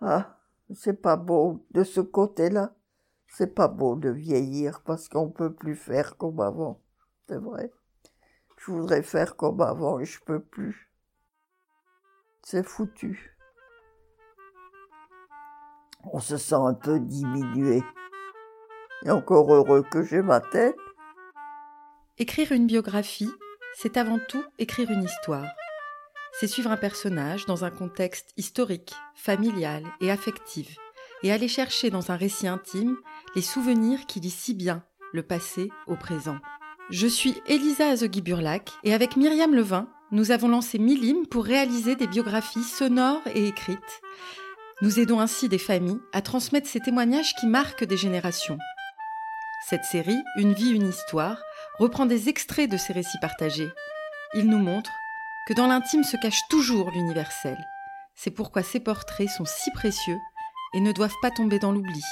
Ah, c'est pas beau de ce côté-là. C'est pas beau de vieillir parce qu'on peut plus faire comme avant. C'est vrai. Je voudrais faire comme avant et je peux plus. C'est foutu. On se sent un peu diminué. Et encore heureux que j'ai ma tête. Écrire une biographie, c'est avant tout écrire une histoire. C'est suivre un personnage dans un contexte historique, familial et affectif, et aller chercher dans un récit intime les souvenirs qui lient si bien le passé au présent. Je suis Elisa Azogui-Burlac et avec Myriam Levin, nous avons lancé Milim pour réaliser des biographies sonores et écrites. Nous aidons ainsi des familles à transmettre ces témoignages qui marquent des générations. Cette série, Une vie, une histoire, reprend des extraits de ces récits partagés. Il nous montre que dans l'intime se cache toujours l'universel. C'est pourquoi ces portraits sont si précieux et ne doivent pas tomber dans l'oubli.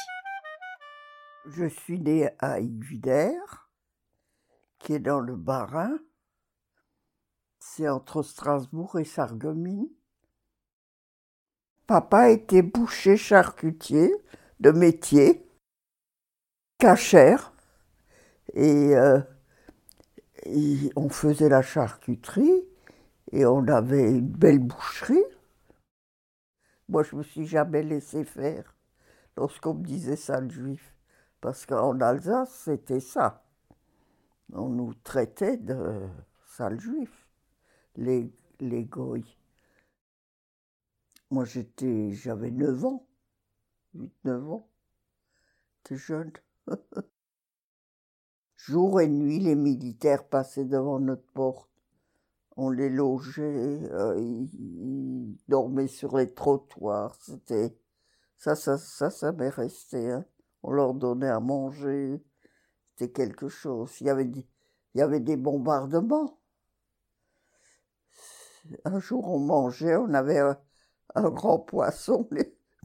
Je suis née à Yvider, qui est dans le Bas-Rhin. C'est entre Strasbourg et Sarreguemines. Papa était boucher charcutier de métier, cachère, et, euh, et on faisait la charcuterie et on avait une belle boucherie. Moi, je me suis jamais laissé faire lorsqu'on me disait ça le juif, parce qu'en Alsace, c'était ça. On nous traitait de sale juif, les, les. Moi, j'étais, j'avais 9 ans, 8-9 ans. J'étais jeune. Jour et nuit, les militaires passaient devant notre porte. On les logeait, euh, ils, dormaient sur les trottoirs. C'était ça, ça, ça, ça m'est resté. Hein. On leur donnait à manger. C'était quelque chose. Il y avait des, il avait des bombardements. Un jour, on mangeait, on avait un grand poisson.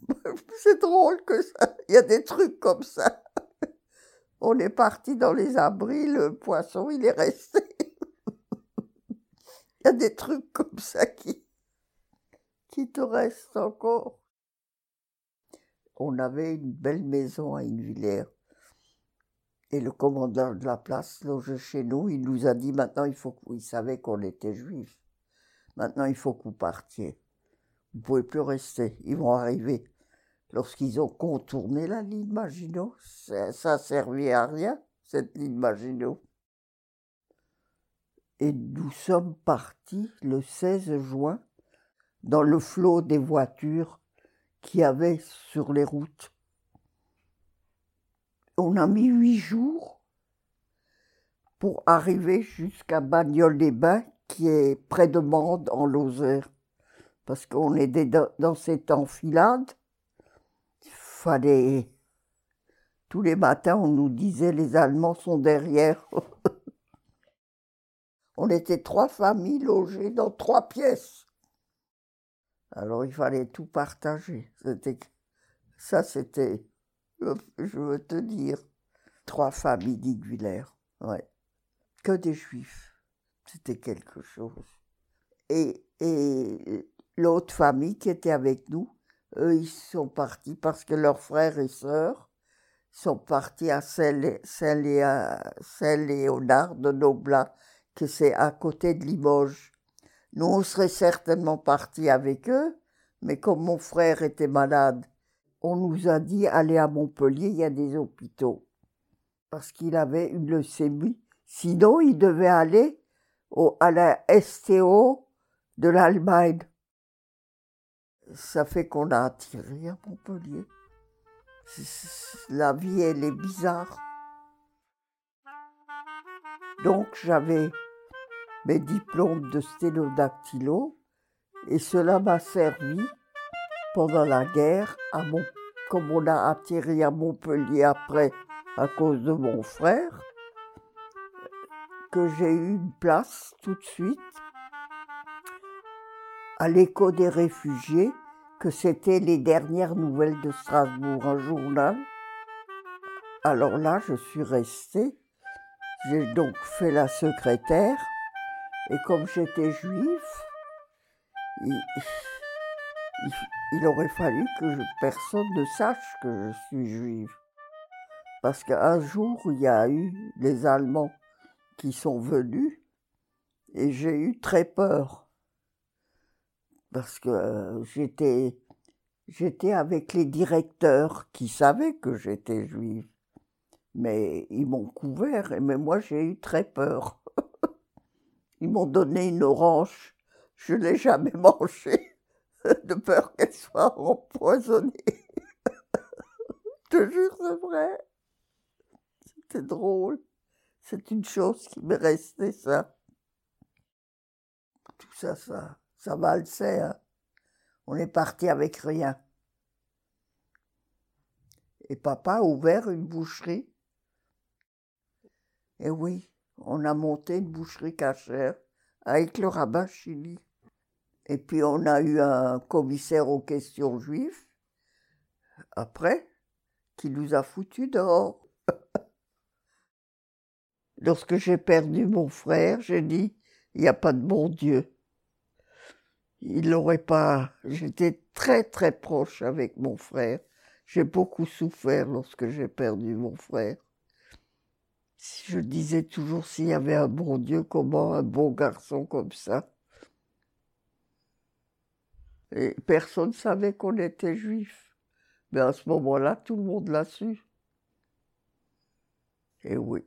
C'est drôle que ça. Il y a des trucs comme ça. On est parti dans les abris, le poisson, il est resté. Il y a des trucs comme ça qui, qui te restent encore. On avait une belle maison à Invillers. Et le commandant de la place logeait chez nous. Il nous a dit maintenant, il faut qu'il savait qu'on était juifs. Maintenant, il faut que vous partiez. Vous ne pouvez plus rester. Ils vont arriver. Lorsqu'ils ont contourné la ligne Maginot, ça, ça servait à rien, cette ligne Maginot. Et nous sommes partis le 16 juin dans le flot des voitures qu'il y avait sur les routes. On a mis huit jours pour arriver jusqu'à Bagnoles-les-Bains, qui est près de Mende, en Lozère. Parce qu'on était dans cette enfilade. Il fallait. Tous les matins, on nous disait les Allemands sont derrière. on était trois familles logées dans trois pièces. Alors il fallait tout partager. Ça, c'était, je veux te dire, trois familles d'Iguillère. Ouais. Que des juifs. C'était quelque chose. Et, et l'autre famille qui était avec nous, eux, ils sont partis parce que leurs frères et sœurs sont partis à Saint-Léonard de Noblat, que c'est à côté de Limoges. Nous, on serait certainement partis avec eux, mais comme mon frère était malade, on nous a dit allez à Montpellier, il y a des hôpitaux. Parce qu'il avait une leucémie. Sinon, il devait aller au, à la STO de l'Allemagne. Ça fait qu'on a attiré à Montpellier. La vie, elle est bizarre. Donc j'avais mes diplômes de sténodactylo et cela m'a servi pendant la guerre, à mon, comme on a atterri à Montpellier après à cause de mon frère, que j'ai eu une place tout de suite à l'écho des réfugiés, que c'était les dernières nouvelles de Strasbourg, un journal. Alors là, je suis restée. J'ai donc fait la secrétaire. Et comme j'étais juif, il, aurait fallu que personne ne sache que je suis juive. Parce qu'un jour, il y a eu les Allemands qui sont venus et j'ai eu très peur. Parce que euh, j'étais, j'étais avec les directeurs qui savaient que j'étais juive. Mais ils m'ont couvert, mais moi j'ai eu très peur. Ils m'ont donné une orange. Je ne l'ai jamais mangée, de peur qu'elle soit empoisonnée. Je te jure, c'est vrai. C'était drôle. C'est une chose qui m'est restée, ça. Tout ça, ça, ça valsait. Hein. On est parti avec rien. Et papa a ouvert une boucherie. Et oui, on a monté une boucherie cachère avec le rabbin Chili. Et puis on a eu un commissaire aux questions juives, après, qui nous a foutus dehors. Lorsque j'ai perdu mon frère, j'ai dit, il n'y a pas de bon Dieu. Il n'aurait pas. J'étais très très proche avec mon frère. J'ai beaucoup souffert lorsque j'ai perdu mon frère. Je disais toujours s'il y avait un bon Dieu, comment un bon garçon comme ça? Et personne ne savait qu'on était juif. Mais à ce moment-là, tout le monde l'a su. Et oui.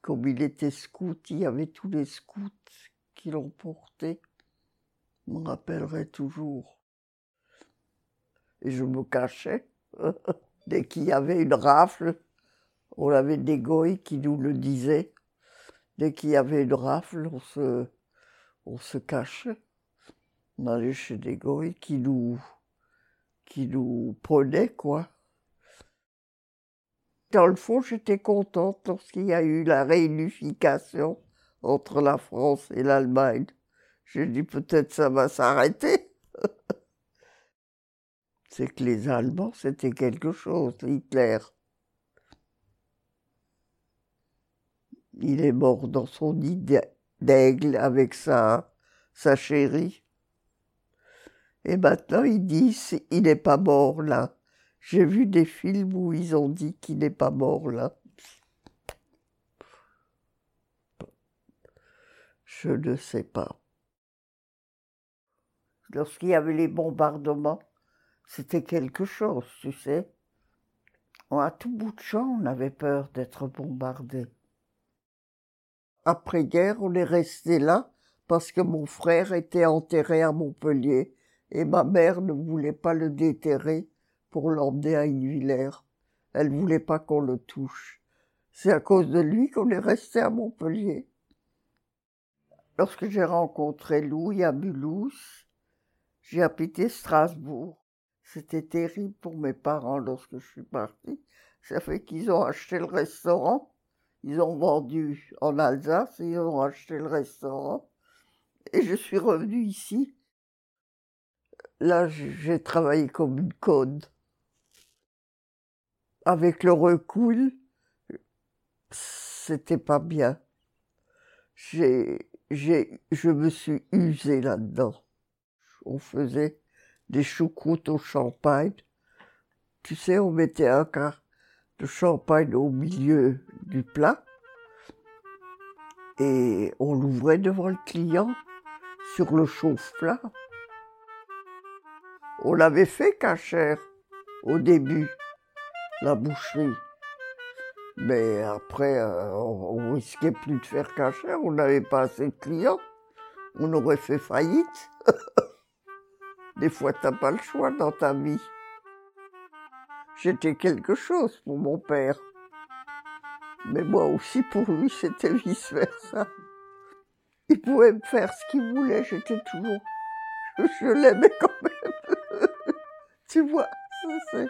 Comme il était scout, il y avait tous les scouts qui l'ont porté. Je me rappellerai toujours. Et je me cachais. Dès qu'il y avait une rafle, on avait des goïs qui nous le disaient. Dès qu'il y avait une rafle, on se, on se cachait. On allait chez des goïs qui nous, qui nous prenaient, quoi. Dans le fond, j'étais contente lorsqu'il y a eu la réunification entre la France et l'Allemagne. J'ai dit peut-être ça va s'arrêter. C'est que les Allemands, c'était quelque chose, Hitler. Il est mort dans son nid d'aigle avec sa, sa chérie. Et maintenant, ils disent, il n'est pas mort là. J'ai vu des films où ils ont dit qu'il n'est pas mort là. Je ne sais pas. Lorsqu'il y avait les bombardements, c'était quelque chose, tu sais. À tout bout de champ, on avait peur d'être bombardé après-guerre, on est resté là parce que mon frère était enterré à Montpellier et ma mère ne voulait pas le déterrer pour l'emmener à Villers. Elle voulait pas qu'on le touche. C'est à cause de lui qu'on est resté à Montpellier. Lorsque j'ai rencontré Louis à Mulhouse, j'ai habité Strasbourg. C'était terrible pour mes parents lorsque je suis partie. Ça fait qu'ils ont acheté le restaurant ils ont vendu en Alsace et ils ont acheté le restaurant. Et je suis revenue ici. Là, j'ai travaillé comme une conne. Avec le recul, c'était pas bien. J'ai, j'ai, je me suis usée là-dedans. On faisait des choucroutes au champagne. Tu sais, on mettait un quart de champagne au milieu du plat et on l'ouvrait devant le client sur le chauffe-plat. On l'avait fait cachère au début, la boucherie. Mais après, euh, on, risquait plus de faire cachère, on n'avait pas assez de clients. On aurait fait faillite. Des fois, t'as pas le choix dans ta vie. J'étais quelque chose pour mon père. Mais moi aussi, pour lui, c'était vice-versa. Il pouvait me faire ce qu'il voulait, j'étais toujours... Je, l'aimais quand même. tu vois, c'est...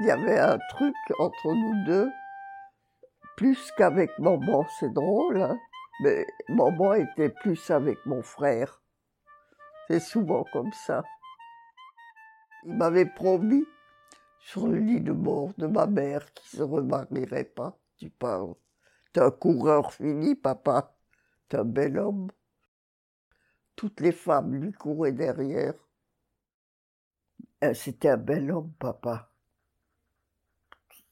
Il y avait un truc entre nous deux, plus qu'avec maman, c'est drôle, hein mais maman était plus avec mon frère. C'est souvent comme ça. Il m'avait promis sur le lit de mort de ma mère qui se remarierait pas. Tu parles. T'es un coureur fini, papa. T'es un bel homme. toutes les femmes lui couraient derrière. Euh, c'était un bel homme, papa.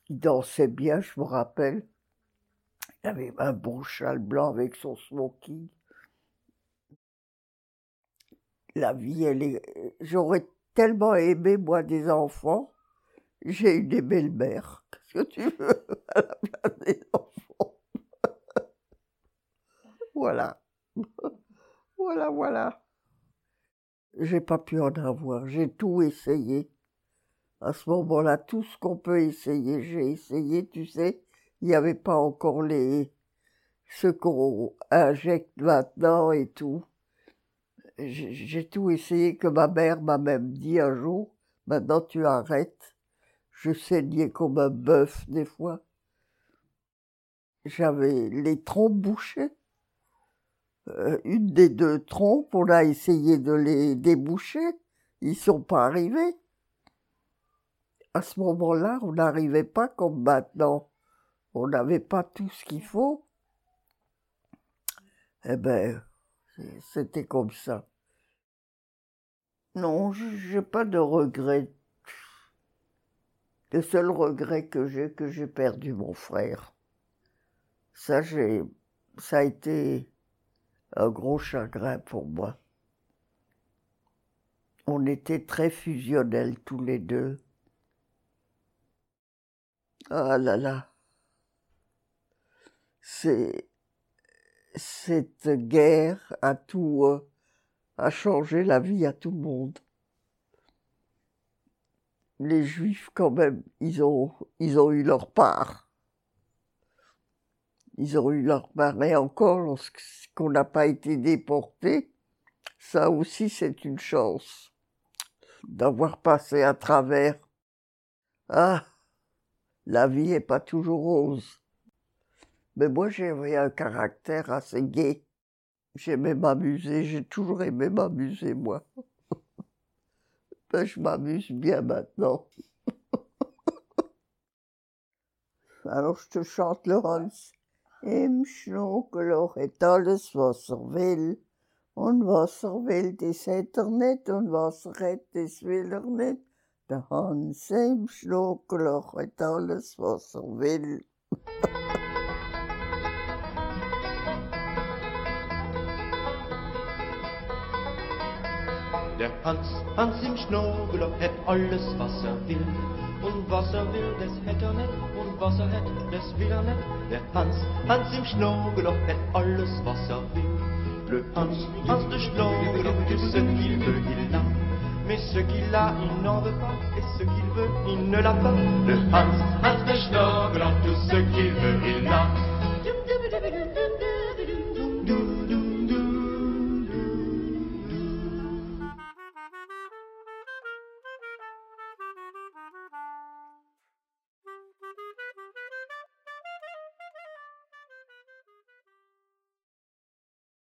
Il dansait bien, je me rappelle. Il avait un beau châle blanc avec son smoking. La vie, elle est. J'aurais tellement aimé, moi, des enfants. J'ai eu des belles-mères. Qu'est-ce que tu veux à la place des enfants? Voilà. Voilà, voilà. J'ai pas pu en avoir. J'ai tout essayé. À ce moment-là, tout ce qu'on peut essayer, j'ai essayé, tu sais. Il n'y avait pas encore les, ce qu'on injecte maintenant et tout. J'ai tout essayé que ma mère m'a même dit un jour, maintenant tu arrêtes. Je saignais comme un bœuf des fois. J'avais les trompes bouchées. Euh, une des deux trompes, on a essayé de les déboucher. Ils sont pas arrivés. À ce moment-là, on n'arrivait pas comme maintenant. On n'avait pas tout ce qu'il faut. Eh ben, c'était comme ça. Non, j'ai pas de regrets. Le seul regret que j'ai, que j'ai perdu mon frère. Ça, ça a été un gros chagrin pour moi. On était très fusionnels tous les deux. Ah là là. C'est, cette guerre a tout, euh, a changé la vie à tout le monde. Les Juifs, quand même, ils ont, eu leur part. Ils ont eu leur part. Et encore, lorsqu'on n'a pas été déporté, ça aussi, c'est une chance d'avoir passé à travers. Ah, la vie n'est pas toujours rose. Mais moi, j'avais un caractère assez gai. J'aimais m'amuser, j'ai toujours aimé m'amuser, moi. Ben, je m'amuse bien maintenant. Alors, je te chante Laurence. Im Schnuckeloch et alles Wasser will. Und Wasser will, das hat er nicht, und Wasser hat, das will er nicht. Der Hans im Schnuckeloch hat alles, was er will. Der Hans, Hans im Schnurgeloch hat alles, was er will. Und was er will, das hätt er nicht. Und was er hätt, das will er nicht. Der Hans, Hans im Schnurgeloch hat alles, was er will. Le Hans, Hans de Schnurgeloch, tout ce qu'il veut, il l'a. Mais ce qu'il a, il n'en veut pas. Et ce qu'il veut, il ne l'a pas. Le Hans, Hans de Schnurgeloch, tout ce qu'il veut, il l'a.